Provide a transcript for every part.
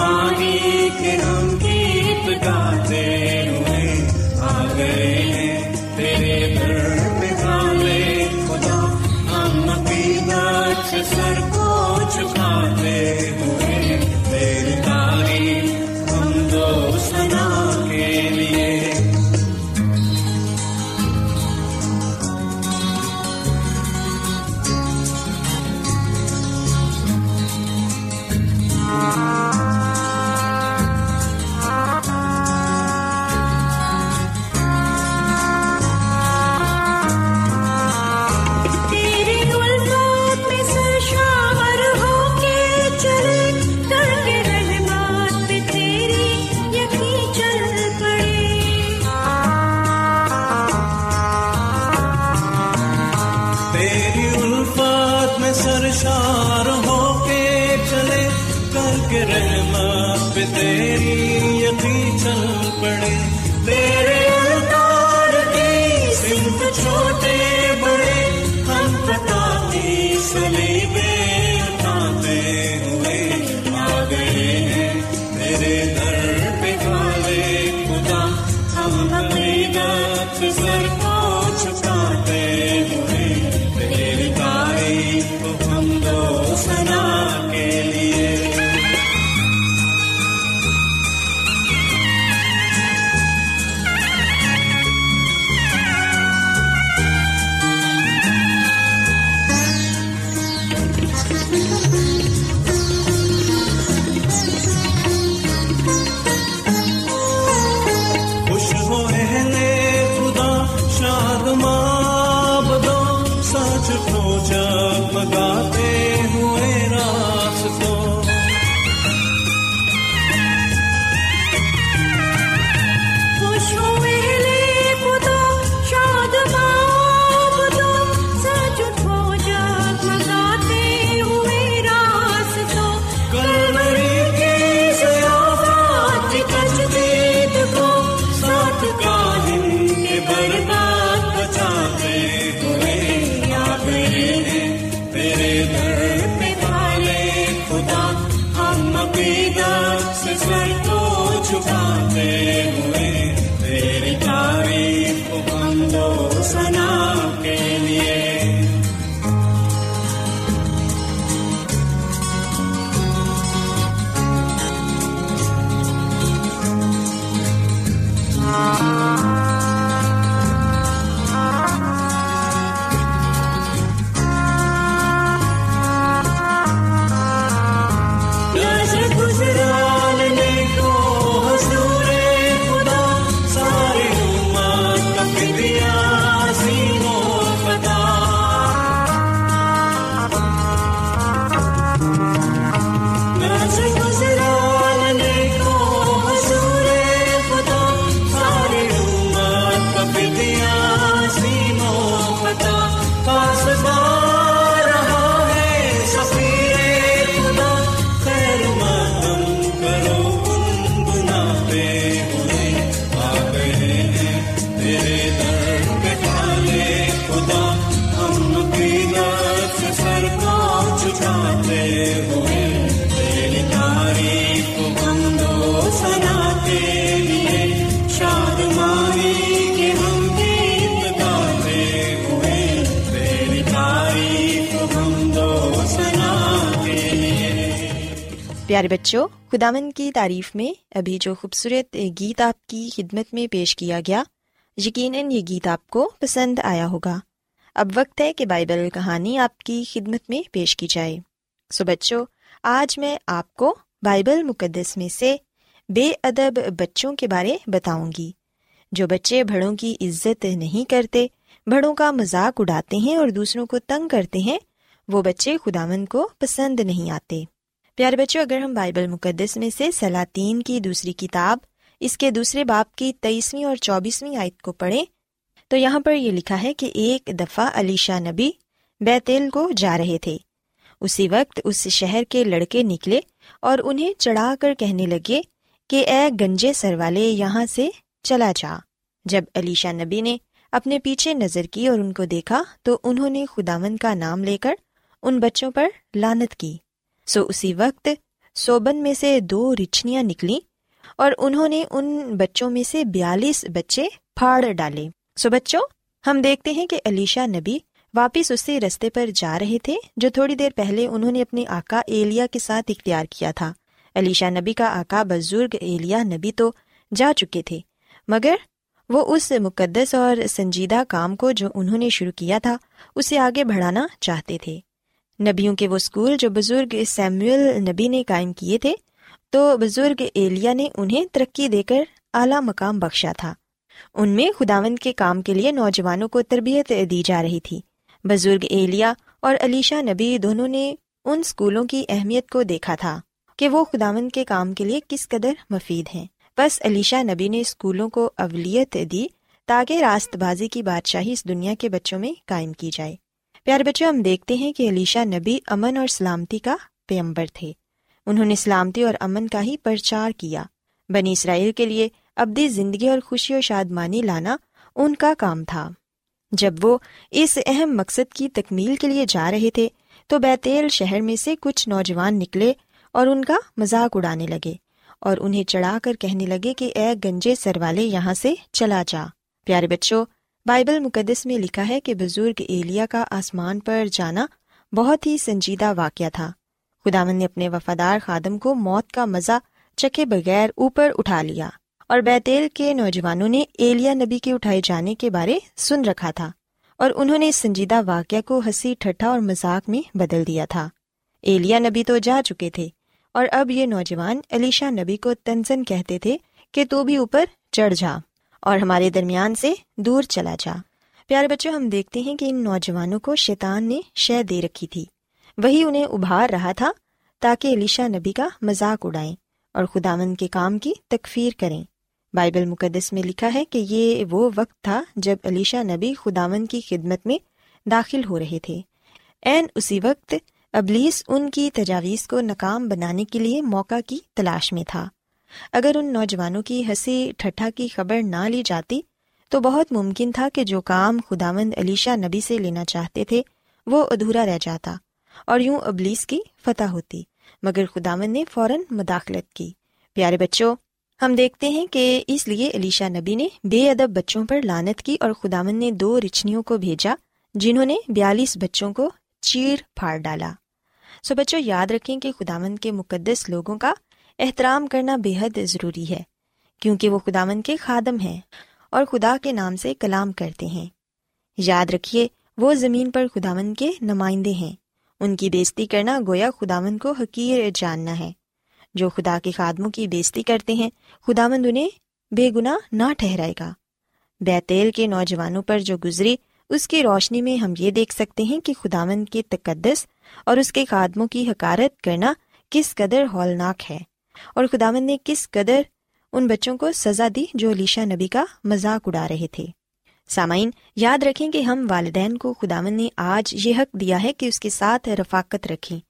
مانی کہ ہم تیری الفت میں سرشار ہو کے چلے، کر کے رحمت پہ تیری یقین چل پڑے۔ تیرے کی سمت چھوٹے پیارے بچوں خدامن کی تعریف میں ابھی جو خوبصورت گیت آپ کی خدمت میں پیش کیا گیا، یقیناً یہ گیت آپ کو پسند آیا ہوگا۔ اب وقت ہے کہ بائبل کہانی آپ کی خدمت میں پیش کی جائے۔ سو بچوں، آج میں آپ کو بائبل مقدس میں سے بے ادب بچوں کے بارے بتاؤں گی۔ جو بچے بڑوں کی عزت نہیں کرتے، بڑوں کا مذاق اڑاتے ہیں اور دوسروں کو تنگ کرتے ہیں، وہ بچے خداون کو پسند نہیں آتے۔ پیارے بچوں، اگر ہم بائبل مقدس میں سے سلاطین کی دوسری کتاب، اس کے دوسرے باپ کی تیئیسویں اور چوبیسویں آیت کو پڑھیں، تو یہاں پر یہ لکھا ہے کہ ایک دفعہ علیشا نبی بیتیل کو جا رہے تھے۔ اسی وقت اس شہر کے لڑکے نکلے اور انہیں چڑھا کر کہنے لگے کہ اے گنجے سر والے، یہاں سے چلا جا۔ جب علیشا نبی نے اپنے پیچھے نظر کی اور ان کو دیکھا، تو انہوں نے خداون کا نام لے کر ان بچوں پر لانت کی۔ سو اسی وقت سوبن میں سے دو رچنیاں نکلی اور انہوں نے ان بچوں میں سے بیالیس بچے پھاڑ ڈالے۔ سو بچوں، ہم دیکھتے ہیں کہ علیشا نبی واپس اسی رستے پر جا رہے تھے جو تھوڑی دیر پہلے انہوں نے اپنے آکا ایلیا کے ساتھ اختیار کیا تھا۔ علیشا نبی کا آکا بزرگ ایلیا نبی تو جا چکے تھے، مگر وہ اس مقدس اور سنجیدہ کام کو جو انہوں نے شروع کیا تھا، اسے آگے بڑھانا چاہتے تھے۔ نبیوں کے وہ اسکول جو بزرگ سیموئل نبی نے قائم کیے تھے، تو بزرگ ایلیا نے انہیں ترقی دے کر اعلیٰ مقام بخشا تھا۔ ان میں خداون کے کام کے لیے نوجوانوں کو تربیت دی جا رہی تھی۔ بزرگ ایلیا اور علیشا نبی دونوں نے ان اسکولوں کی اہمیت کو دیکھا تھا کہ وہ خداون کے کام کے لیے کس قدر مفید ہیں۔ بس علیشا نبی نے اسکولوں کو اولیت دی تاکہ راست بازی کی بادشاہی اس دنیا کے بچوں میں قائم کی جائے۔ پیارے بچوں، ہم دیکھتے ہیں کہ علیشا نبی امن اور سلامتی کا پیمبر تھے۔ انہوں نے سلامتی اور امن کا ہی پرچار کیا۔ بنی اسرائیل کے لیے ابدی زندگی اور خوشی و شادمانی لانا ان کا کام تھا۔ جب وہ اس اہم مقصد کی تکمیل کے لیے جا رہے تھے، تو بیتیل شہر میں سے کچھ نوجوان نکلے اور ان کا مذاق اڑانے لگے اور انہیں چڑھا کر کہنے لگے کہ اے گنجے سر والے، یہاں سے چلا جا۔ پیارے بچوں بائبل مقدس میں لکھا ہے کہ بزرگ ایلیا کا آسمان پر جانا بہت ہی سنجیدہ واقعہ تھا۔ خدامن نے اپنے وفادار خادم کو موت کا مزہ چکے بغیر اوپر اٹھا لیا اور بیتیل کے نوجوانوں نے ایلیا نبی کے اٹھائے جانے کے بارے سن رکھا تھا اور انہوں نے اس سنجیدہ واقعہ کو ہنسی ٹھٹا اور مذاق میں بدل دیا تھا۔ ایلیا نبی تو جا چکے تھے اور اب یہ نوجوان علیشا نبی کو تنزن کہتے تھے کہ تو بھی اوپر چڑھ جا۔ اور ہمارے درمیان سے دور چلا جا۔ پیارے بچوں، ہم دیکھتے ہیں کہ ان نوجوانوں کو شیطان نے شہ دے رکھی تھی۔ وہی انہیں ابھار رہا تھا تاکہ علیشا نبی کا مذاق اڑائیں اور خدامن کے کام کی تکفیر کریں۔ بائبل مقدس میں لکھا ہے کہ یہ وہ وقت تھا جب علیشا نبی خدامن کی خدمت میں داخل ہو رہے تھے۔ این، اسی وقت ابلیس ان کی تجاویز کو ناکام بنانے کے لیے موقع کی تلاش میں تھا۔ اگر ان نوجوانوں کی ہنسی ٹھٹھا کی خبر نہ لی جاتی، تو بہت ممکن تھا کہ جو کام خداوند علیشا نبی سے لینا چاہتے تھے، وہ ادھورا رہ جاتا اور یوں ابلیس کی فتح ہوتی۔ مگر خداوند نے فوراً مداخلت کی۔ پیارے بچوں، ہم دیکھتے ہیں کہ اس لیے علیشا نبی نے بے ادب بچوں پر لانت کی اور خداون نے دو رچنیوں کو بھیجا، جنہوں نے بیالیس بچوں کو چیر پھاڑ ڈالا۔ سو بچوں، یاد رکھیں کہ خداون کے مقدس لوگوں کا احترام کرنا بے حد ضروری ہے، کیونکہ وہ خداون کے خادم ہیں اور خدا کے نام سے کلام کرتے ہیں۔ یاد رکھیے، وہ زمین پر خداون کے نمائندے ہیں۔ ان کی بےزتی کرنا گویا خداون کو حقیر جاننا ہے۔ جو خدا کے خادموں کی بےزتی کرتے ہیں خداوند انہیں بے گناہ نہ ٹھہرائے گا۔ بیتیل کے نوجوانوں پر جو گزری، اس کی روشنی میں ہم یہ دیکھ سکتے ہیں کہ خداون کے تقدس اور اس کے خادموں کی حکارت کرنا کس قدر ہولناک ہے۔ اور خداون نے کس قدر ان بچوں کو سزا دی جو علیشا نبی کا مذاق اڑا رہے تھے۔ سامعین، یاد رکھیں کہ ہم والدین کو خداون نے آج یہ حق دیا ہے کہ اس کے ساتھ رفاقت رکھیں۔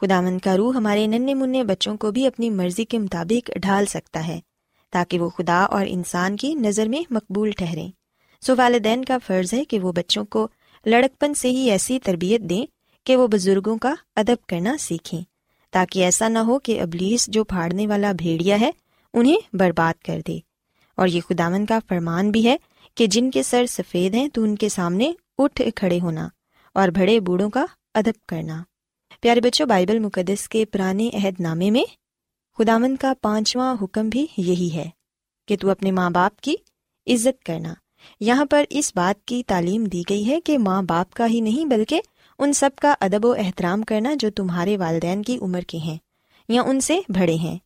خداون کا روح ہمارے ننے منع بچوں کو بھی اپنی مرضی کے مطابق ڈھال سکتا ہے تاکہ وہ خدا اور انسان کی نظر میں مقبول ٹھہریں۔ سو والدین کا فرض ہے کہ وہ بچوں کو لڑکپن سے ہی ایسی تربیت دیں کہ وہ بزرگوں کا ادب کرنا سیکھیں۔ تاکہ ایسا نہ ہو کہ ابلیس جو پھاڑنے والا بھیڑیا ہے، انہیں برباد کر دے۔ اور یہ خدامن کا فرمان بھی ہے کہ جن کے سر سفید ہیں تو ان کے سامنے اٹھ کھڑے ہونا اور بڑے بوڑھوں کا ادب کرنا۔ پیارے بچوں، بائبل مقدس کے پرانے عہد نامے میں خداوند کا پانچواں حکم بھی یہی ہے کہ تو اپنے ماں باپ کی عزت کرنا۔ یہاں پر اس بات کی تعلیم دی گئی ہے کہ ماں باپ کا ہی نہیں بلکہ ان سب کا ادب و احترام کرنا جو تمہارے والدین کی عمر کے ہیں یا ان سے بڑے ہیں۔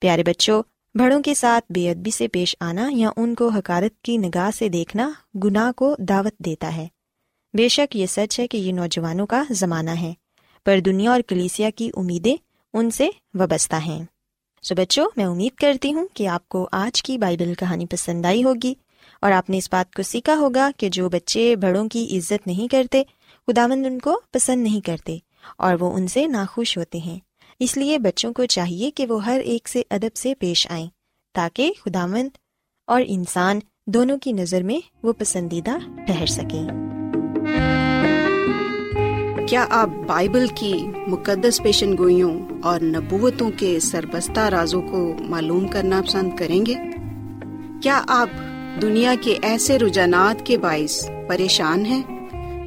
پیارے بچوں بڑوں کے ساتھ بے ادبی سے پیش آنا یا ان کو حکارت کی نگاہ سے دیکھنا گناہ کو دعوت دیتا ہے۔ بے شک یہ سچ ہے کہ یہ نوجوانوں کا زمانہ ہے، پر دنیا اور کلیسیا کی امیدیں ان سے وابستہ ہیں۔ سو بچوں، میں امید کرتی ہوں کہ آپ کو آج کی بائبل کہانی پسند آئی ہوگی اور آپ نے اس بات کو سیکھا ہوگا کہ جو بچے بڑوں کی عزت نہیں کرتے خداوند ان کو پسند نہیں کرتے اور وہ ان سے ناخوش ہوتے ہیں۔ اس لیے بچوں کو چاہیے کہ وہ ہر ایک سے ادب سے پیش آئیں تاکہ خداوند اور انسان دونوں کی نظر میں وہ پسندیدہ ٹھہر سکیں۔ کیا آپ بائبل کی مقدس پیشن گوئیوں اور نبوتوں کے سربستہ رازوں کو معلوم کرنا پسند کریں گے؟ کیا آپ دنیا کے ایسے رجحانات کے باعث پریشان ہیں؟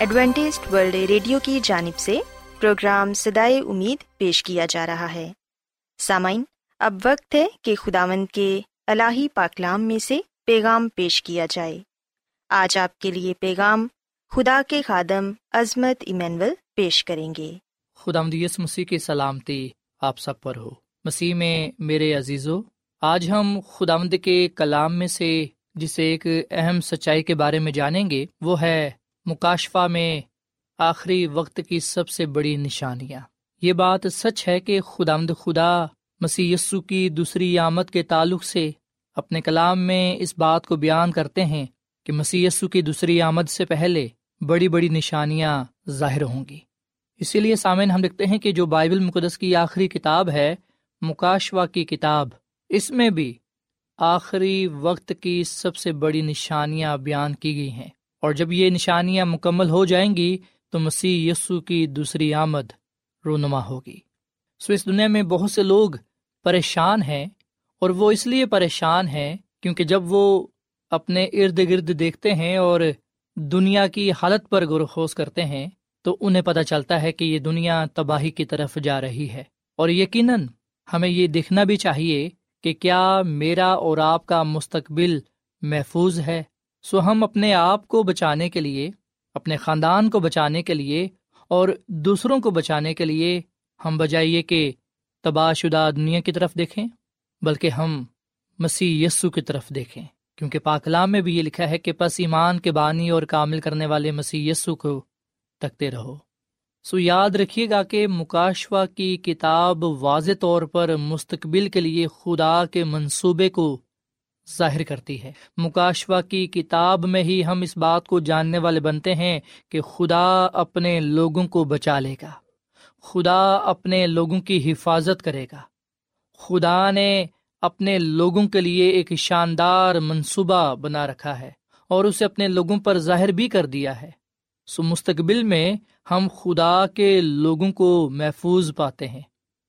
Adventist World Radio کی جانب سے پروگرام سدائے امید پیش کیا جا رہا ہے۔ سامعین، اب وقت ہے کہ خداوند کے الہی پاکلام میں سے پیغام پیش کیا جائے۔ آج آپ کے لیے پیغام خدا کے خادم عظمت ایمینول پیش کریں گے۔ خدا مدیس مسیح کی سلامتی آپ سب پر ہو۔ مسیح میں میرے عزیزو، آج ہم خدا مد کے کلام میں سے جسے ایک اہم سچائی کے بارے میں جانیں گے، وہ ہے مکاشفہ میں آخری وقت کی سب سے بڑی نشانیاں۔ یہ بات سچ ہے کہ خدا مد خدا مسیح یسو کی دوسری آمد کے تعلق سے اپنے کلام میں اس بات کو بیان کرتے ہیں کہ مسی کی دوسری آمد سے پہلے بڑی بڑی نشانیاں ظاہر ہوں گی۔ اسی لیے سامعین، ہم دیکھتے ہیں کہ جو بائبل مقدس کی آخری کتاب ہے مکاشوا کی کتاب، اس میں بھی آخری وقت کی سب سے بڑی نشانیاں بیان کی گئی ہیں۔ اور جب یہ نشانیاں مکمل ہو جائیں گی تو مسیح یسو کی دوسری آمد رونما ہوگی۔ سو اس دنیا میں بہت سے لوگ پریشان ہیں اور وہ اس لیے پریشان ہیں کیونکہ جب وہ اپنے ارد گرد دیکھتے ہیں اور دنیا کی حالت پر غور خوص کرتے ہیں تو انہیں پتہ چلتا ہے کہ یہ دنیا تباہی کی طرف جا رہی ہے۔ اور یقیناً ہمیں یہ دیکھنا بھی چاہیے کہ کیا میرا اور آپ کا مستقبل محفوظ ہے۔ سو ہم اپنے آپ کو بچانے کے لیے، اپنے خاندان کو بچانے کے لیے اور دوسروں کو بچانے کے لیے ہم بجائیے کہ تباہ شدہ دنیا کی طرف دیکھیں، بلکہ ہم مسیح یسو کی طرف دیکھیں۔ کیونکہ پاکلام میں بھی یہ لکھا ہے کہ پس ایمان کے بانی اور کامل کرنے والے مسیح یسو کو تکتے رہو۔ سو یاد رکھیے گا کہ مکاشوا کی کتاب واضح طور پر مستقبل کے لیے خدا کے منصوبے کو ظاہر کرتی ہے۔ مکاشوا کی کتاب میں ہی ہم اس بات کو جاننے والے بنتے ہیں کہ خدا اپنے لوگوں کو بچا لے گا۔ خدا اپنے لوگوں کی حفاظت کرے گا۔ خدا نے اپنے لوگوں کے لیے ایک شاندار منصوبہ بنا رکھا ہے اور اسے اپنے لوگوں پر ظاہر بھی کر دیا ہے۔ سو مستقبل میں ہم خدا کے لوگوں کو محفوظ پاتے ہیں۔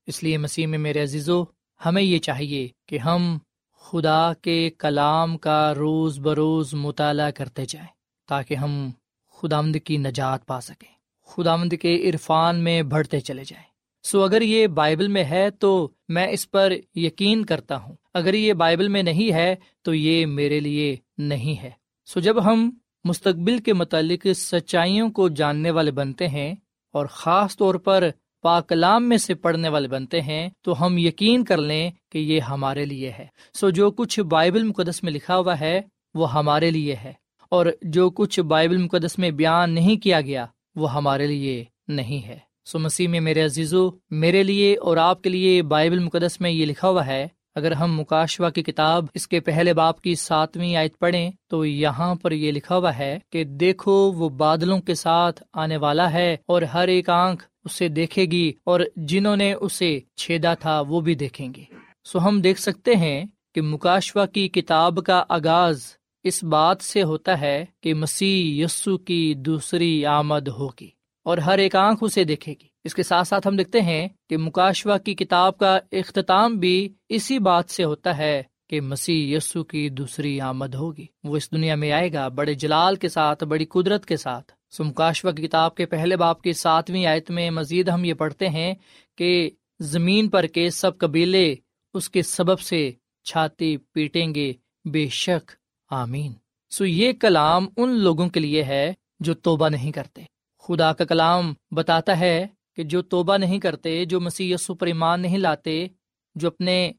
اس لیے مسیح میں میرے عزیزو، ہمیں یہ چاہیے کہ ہم خدا کے کلام کا روز بروز مطالعہ کرتے جائیں تاکہ ہم خدامد کی نجات پا سکیں خدا مند کے عرفان میں بڑھتے چلے جائیں۔ سو اگر یہ بائبل میں ہے تو میں اس پر یقین کرتا ہوں۔ اگر یہ بائبل میں نہیں ہے تو یہ میرے لیے نہیں ہے۔ سو جب ہم مستقبل کے متعلق سچائیوں کو جاننے والے بنتے ہیں اور خاص طور پر پاکلام میں سے پڑھنے والے بنتے ہیں، تو ہم یقین کر لیں کہ یہ ہمارے لیے ہے۔ سو جو کچھ بائبل مقدس میں لکھا ہوا ہے، وہ ہمارے لیے ہے۔ اور جو کچھ بائبل مقدس میں بیان نہیں کیا گیا، وہ ہمارے لیے نہیں ہے۔ سو مسیح میں میرے عزیزو، میرے لیے اور آپ کے لیے بائبل مقدس میں یہ لکھا ہوا ہے، اگر ہم مکاشوا کی کتاب اس کے پہلے باپ کی ساتویں آیت پڑھیں، تو یہاں پر یہ لکھا ہوا ہے کہ دیکھو وہ بادلوں کے ساتھ آنے والا ہے اور ہر ایک آنکھ اسے دیکھے گی اور جنہوں نے اسے چھیدا تھا وہ بھی دیکھیں گے۔ سو ہم دیکھ سکتے ہیں کہ مکاشوا کی کتاب کا آغاز اس بات سے ہوتا ہے کہ مسیح یسو کی دوسری آمد ہوگی اور ہر ایک آنکھ اسے دیکھے گی۔ اس کے ساتھ ساتھ ہم دیکھتے ہیں کہ مکاشوا کی کتاب کا اختتام بھی اسی بات سے ہوتا ہے کہ مسیح یسو کی دوسری آمد ہوگی۔ وہ اس دنیا میں آئے گا بڑے جلال کے ساتھ، بڑی قدرت کے ساتھ۔ سمکاشوا کی کتاب کے پہلے باپ کی ساتویں آیت میں مزید ہم یہ پڑھتے ہیں کہ زمین پر کے سب قبیلے اس کے سبب سے چھاتی پیٹیں گے، بے شک، آمین۔ سو یہ کلام ان لوگوں کے لیے ہے جو توبہ نہیں کرتے۔ خدا کا کلام بتاتا ہے کہ جو توبہ نہیں کرتے، جو مسیح پر ایمان نہیں لاتے، جو اپنے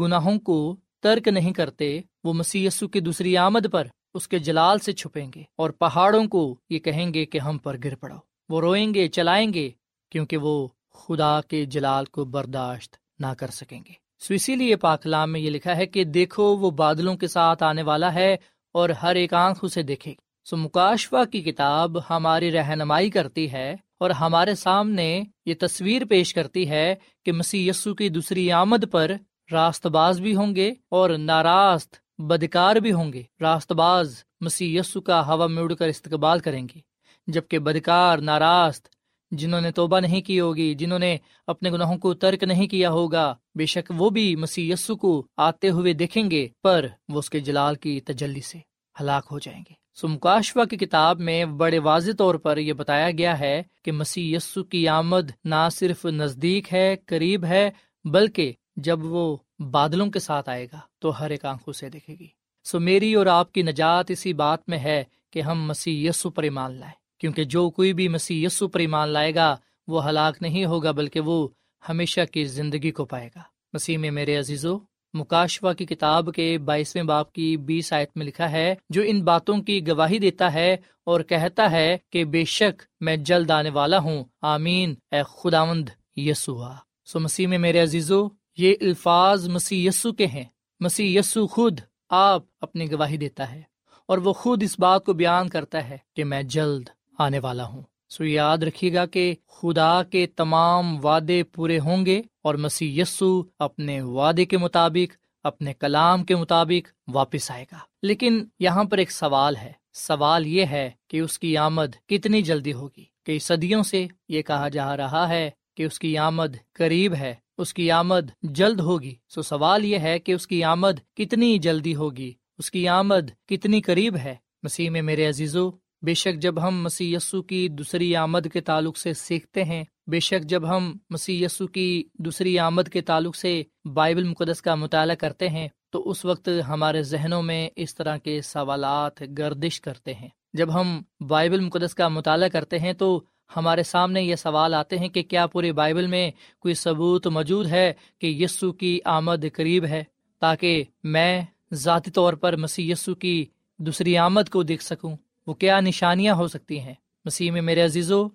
گناہوں کو ترک نہیں کرتے، وہ مسی کی دوسری آمد پر اس کے جلال سے چھپیں گے اور پہاڑوں کو یہ کہیں گے کہ ہم پر گر پڑو وہ روئیں گے، چلائیں گے، کیونکہ وہ خدا کے جلال کو برداشت نہ کر سکیں گے۔ سو اسی لیے پاکلام میں یہ لکھا ہے کہ دیکھو، وہ بادلوں کے ساتھ آنے والا ہے اور ہر ایک آنکھ اسے دیکھے۔ گی سو مکاشوا کی کتاب ہماری رہنمائی کرتی ہے اور ہمارے سامنے یہ تصویر پیش کرتی ہے کہ مسیح یسو کی دوسری آمد پر راست باز بھی ہوں گے اور ناراست بدکار بھی ہوں گے۔ راست باز مسیح یسو کا ہوا میں اڑ کر استقبال کریں گے۔ جبکہ بدکار ناراست جنہوں نے توبہ نہیں کی ہوگی، جنہوں نے اپنے گناہوں کو ترک نہیں کیا ہوگا، بے شک وہ بھی مسیح یسو کو آتے ہوئے دیکھیں گے، پر وہ اس کے جلال کی تجلی سے ہلاک ہو جائیں گے۔ سمکاشوا کی کتاب میں بڑے واضح طور پر یہ بتایا گیا ہے کہ مسیح یسو کی آمد نہ صرف نزدیک ہے، قریب ہے، بلکہ جب وہ بادلوں کے ساتھ آئے گا تو ہر ایک آنکھوں سے دیکھے گی۔ سو میری اور آپ کی نجات اسی بات میں ہے کہ ہم مسیح یسو پر ایمان لائیں۔ کیونکہ جو کوئی بھی مسیح یسو پر ایمان لائے گا، وہ ہلاک نہیں ہوگا، بلکہ وہ ہمیشہ کی زندگی کو پائے گا۔ مسیح میں میرے عزیزو مکاشوا کی کتاب کے بائیسویں باپ کی بیس آیت میں لکھا ہے، جو ان باتوں کی گواہی دیتا ہے اور کہتا ہے کہ بے شک میں جلد آنے والا ہوں۔ آمین۔ اے خداوند یسو سو مسیح میں میرے عزیزو یہ الفاظ مسیح یسو کے ہیں۔ مسیح یسو خود آپ اپنی گواہی دیتا ہے اور وہ خود اس بات کو بیان کرتا ہے کہ میں جلد آنے والا ہوں۔ سو یاد رکھیے گا کہ خدا کے تمام وعدے پورے ہوں گے اور مسیح یسو اپنے وعدے کے مطابق، اپنے کلام کے مطابق واپس آئے گا۔ لیکن یہاں پر ایک سوال ہے۔ سوال یہ ہے کہ اس کی آمد کتنی جلدی ہوگی؟ کئی صدیوں سے یہ کہا جا رہا ہے کہ اس کی آمد قریب ہے۔ اس کی آمد جلد ہوگی۔ سو سوال یہ ہے کہ اس کی آمد کتنی جلدی ہوگی؟ اس کی آمد کتنی قریب ہے؟ مسیح میں میرے عزیزو، بے شک جب ہم مسی یسو کی دوسری آمد کے تعلق سے سیکھتے ہیں، بے شک جب ہم مسی یسو کی دوسری آمد کے تعلق سے بائبل مقدس کا مطالعہ کرتے ہیں، تو اس وقت ہمارے ذہنوں میں اس طرح کے سوالات گردش کرتے ہیں۔ جب ہم بائبل مقدس کا مطالعہ کرتے ہیں، تو ہمارے سامنے یہ سوال آتے ہیں کہ کیا پورے بائبل میں کوئی ثبوت موجود ہے کہ یسو کی آمد قریب ہے تاکہ میں ذاتی طور پر مسی یسو کی دوسری آمد کو دیکھ سکوں؟ وہ کیا نشانیاں ہو سکتی ہیں؟ مسیح میں میرے عزیزو،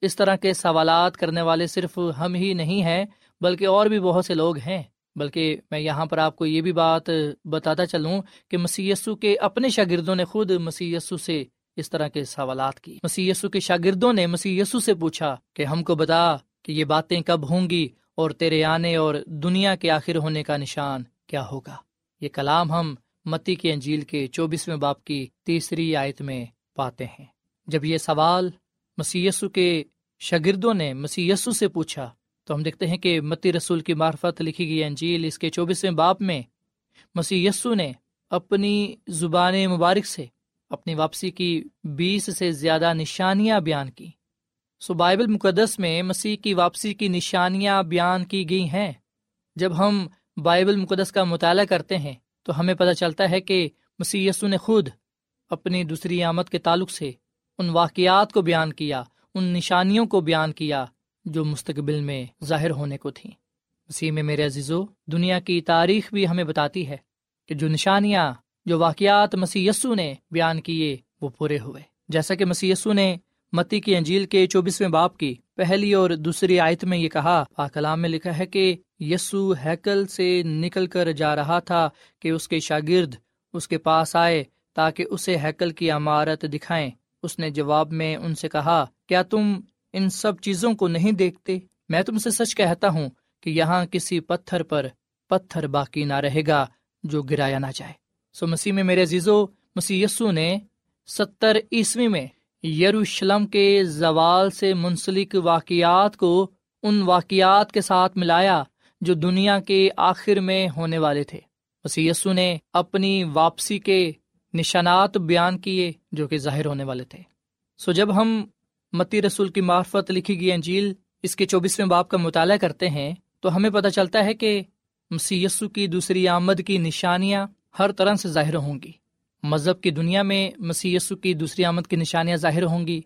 اس طرح کے سوالات کرنے والے صرف ہم ہی نہیں ہیں، بلکہ اور بھی بہت سے لوگ ہیں۔ بلکہ میں یہاں پر آپ کو یہ بھی بات بتاتا چلوں کہ مسی کے اپنے شاگردوں نے خود مسی سے اس طرح کے سوالات کی۔ مسی کے شاگردوں نے مسی سے پوچھا کہ ہم کو بتا کہ یہ باتیں کب ہوں گی اور تیرے آنے اور دنیا کے آخر ہونے کا نشان کیا ہوگا۔ یہ کلام ہم متی کی انجیل کے چوبیسویں باپ کی تیسری آیت میں پاتے ہیں۔ جب یہ سوال مسی کے شاگردوں نے مسی یسو سے پوچھا تو ہم دیکھتے ہیں کہ متی رسول کی معرفت لکھی گئی انجیل اس کے چوبیسویں باپ میں مسی نے اپنی زبان مبارک سے اپنی واپسی کی بیس سے زیادہ نشانیاں بیان کی۔ سو بائبل مقدس میں مسیح کی واپسی کی نشانیاں بیان کی گئی ہیں۔ جب ہم بائبل مقدس کا مطالعہ کرتے ہیں، تو ہمیں پتہ چلتا ہے کہ مسی نے خود اپنی دوسری آمد کے تعلق سے ان واقعات کو بیان کیا، ان نشانیوں کو بیان کیا جو مستقبل میں ظاہر ہونے کو تھیں۔ مسیح میں میرے عزیزو، دنیا کی تاریخ بھی ہمیں بتاتی ہے کہ جو نشانیاں جو واقعات مسی یسو نے بیان کیے، وہ پورے ہوئے۔ جیسا کہ مسی یسو نے متی کی انجیل کے چوبیسویں باپ کی پہلی اور دوسری آیت میں یہ کہا کلام میں لکھا ہے کہ یسو ہیکل سے نکل کر جا رہا تھا کہ اس کے شاگرد اس کے پاس آئے تاکہ اسے ہیکل کی عمارت دکھائیں۔ اس نے جواب میں ان سے کہا، کیا تم ان سب چیزوں کو نہیں دیکھتے؟ میں تم سے سچ کہتا ہوں کہ یہاں کسی پتھر پر پتھر باقی نہ رہے گا جو گرایا نہ جائے۔ سو مسیح میں میرے عزیزو، مسیح یسو نے ستر عیسوی میں یروشلم کے زوال سے منسلک واقعات کو ان واقعات کے ساتھ ملایا جو دنیا کے آخر میں ہونے والے تھے۔ مسی نے اپنی واپسی کے نشانات بیان کیے جو کہ ظاہر ہونے والے تھے۔ سو جب ہم متی رسول کی معرفت لکھی گئی انجیل اس کے چوبیسویں باپ کا مطالعہ کرتے ہیں تو ہمیں پتہ چلتا ہے کہ مسی کی دوسری آمد کی نشانیاں ہر طرح سے ظاہر ہوں گی۔ مذہب کی دنیا میں مسی کی دوسری آمد کی نشانیاں ظاہر ہوں گی۔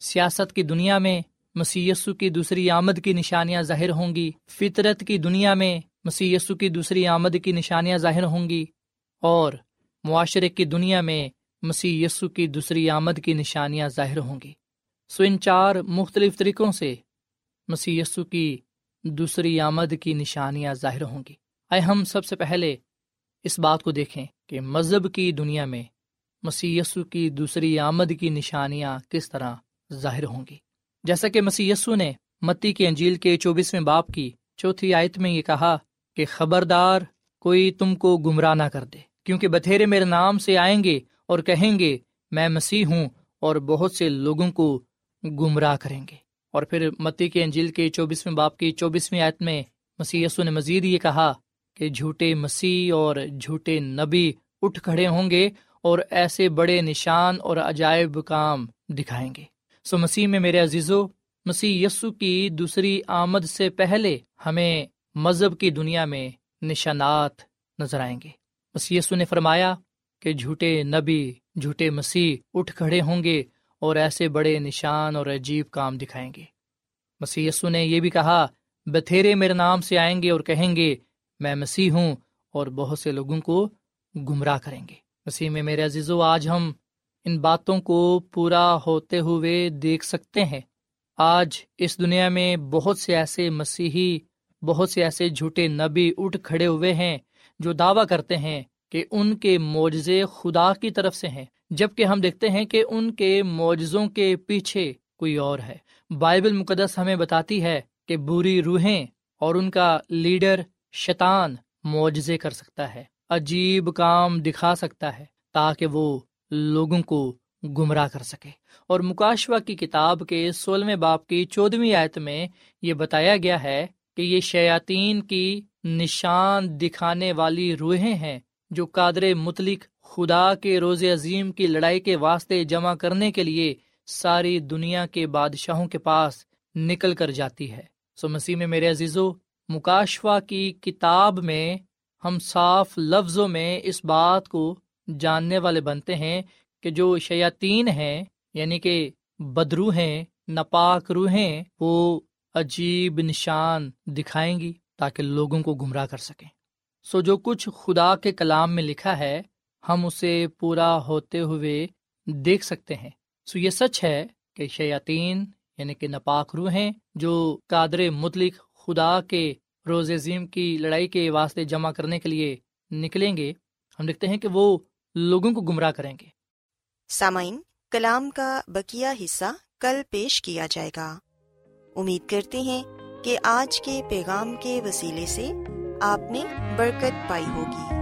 سیاست کی دنیا میں مسی کی دوسری آمد کی نشانیاں ظاہر ہوں گی۔ فطرت کی دنیا میں مسی کی دوسری آمد کی نشانیاں ظاہر ہوں گی۔ اور معاشرے کی دنیا میں مسی کی دوسری آمد کی نشانیاں ظاہر ہوں گی۔ سو ان چار مختلف طریقوں سے مسی کی دوسری آمد کی نشانیاں ظاہر ہوں گی۔ آئے ہم سب سے پہلے اس بات کو دیکھیں کہ مذہب کی دنیا میں مسی کی دوسری آمد کی نشانیاں کس طرح ظاہر ہوں گی۔ جیسا کہ مسی نے متی کی انجیل کے چوبیسویں باپ کی چوتھی آیت میں یہ کہا کہ خبردار کوئی تم کو گمراہ نہ کر دے، کیونکہ بتھیرے میرے نام سے آئیں گے اور کہیں گے، میں مسیح ہوں اور بہت سے لوگوں کو گمراہ کریں گے۔ اور پھر متی کے انجیل کے چوبیسویں باپ کی چوبیسویں آیت میں مسی نے مزید یہ کہا کہ جھوٹے مسیح اور جھوٹے نبی اٹھ کھڑے ہوں گے اور ایسے بڑے نشان اور عجائب کام دکھائیں گے۔ سو مسیح میں میرے عزیزو، مسیح یسو کی دوسری آمد سے پہلے ہمیں مذہب کی دنیا میں نشانات نظر آئیں گے۔ مسی یسو نے فرمایا کہ جھوٹے نبی، جھوٹے مسیح اٹھ کھڑے ہوں گے اور ایسے بڑے نشان اور عجیب کام دکھائیں گے۔ مسی یسو نے یہ بھی کہا، بتھیرے میرے نام سے آئیں گے اور کہیں گے میں مسیح ہوں اور بہت سے لوگوں کو گمراہ کریں گے۔ مسیح میں میرے عزیز و آج ہم ان باتوں کو پورا ہوتے ہوئے دیکھ سکتے ہیں۔ آج اس دنیا میں بہت سے ایسے مسیحی، بہت سے ایسے جھوٹے نبی اٹھ کھڑے ہوئے ہیں جو دعویٰ کرتے ہیں کہ ان کے معجزے خدا کی طرف سے ہیں۔ جبکہ ہم دیکھتے ہیں کہ ان کے معجزوں کے پیچھے کوئی اور ہے۔ بائبل مقدس ہمیں بتاتی ہے کہ بری روحیں اور ان کا لیڈر شیطان معجزے کر سکتا ہے، عجیب کام دکھا سکتا ہے تاکہ وہ لوگوں کو گمراہ کر سکے۔ اور مکاشوا کی کتاب کے سولہویں باپ کی چودہویں آیت میں یہ بتایا گیا ہے کہ یہ شیاطین کی نشان دکھانے والی روحیں ہیں جو قادر متلق خدا کے روز عظیم کی لڑائی کے واسطے جمع کرنے کے لیے ساری دنیا کے بادشاہوں کے پاس نکل کر جاتی ہے۔ سو مسیح میں میرے عزیزو مکاشوا کی کتاب میں ہم صاف لفظوں میں اس بات کو جاننے والے بنتے ہیں کہ جو شیاطین ہیں یعنی کہ بدرو ہیں ناپاک روحیں، وہ عجیب نشان دکھائیں گی تاکہ لوگوں کو گمراہ کر سکیں۔ سو جو کچھ خدا کے کلام میں لکھا ہے، ہم اسے پورا ہوتے ہوئے دیکھ سکتے ہیں۔ سو یہ سچ ہے کہ شیاطین یعنی کہ ناپاک روحیں، جو قادر مطلق خدا کے روز عظیم کی لڑائی کے واسطے جمع کرنے کے لیے نکلیں گے، ہم دیکھتے ہیں کہ وہ لوگوں کو گمراہ کریں گے۔ سامعین، کلام کا بکیا حصہ کل پیش کیا جائے گا۔ امید کرتے ہیں کہ آج کے پیغام کے وسیلے سے آپ نے برکت پائی ہوگی۔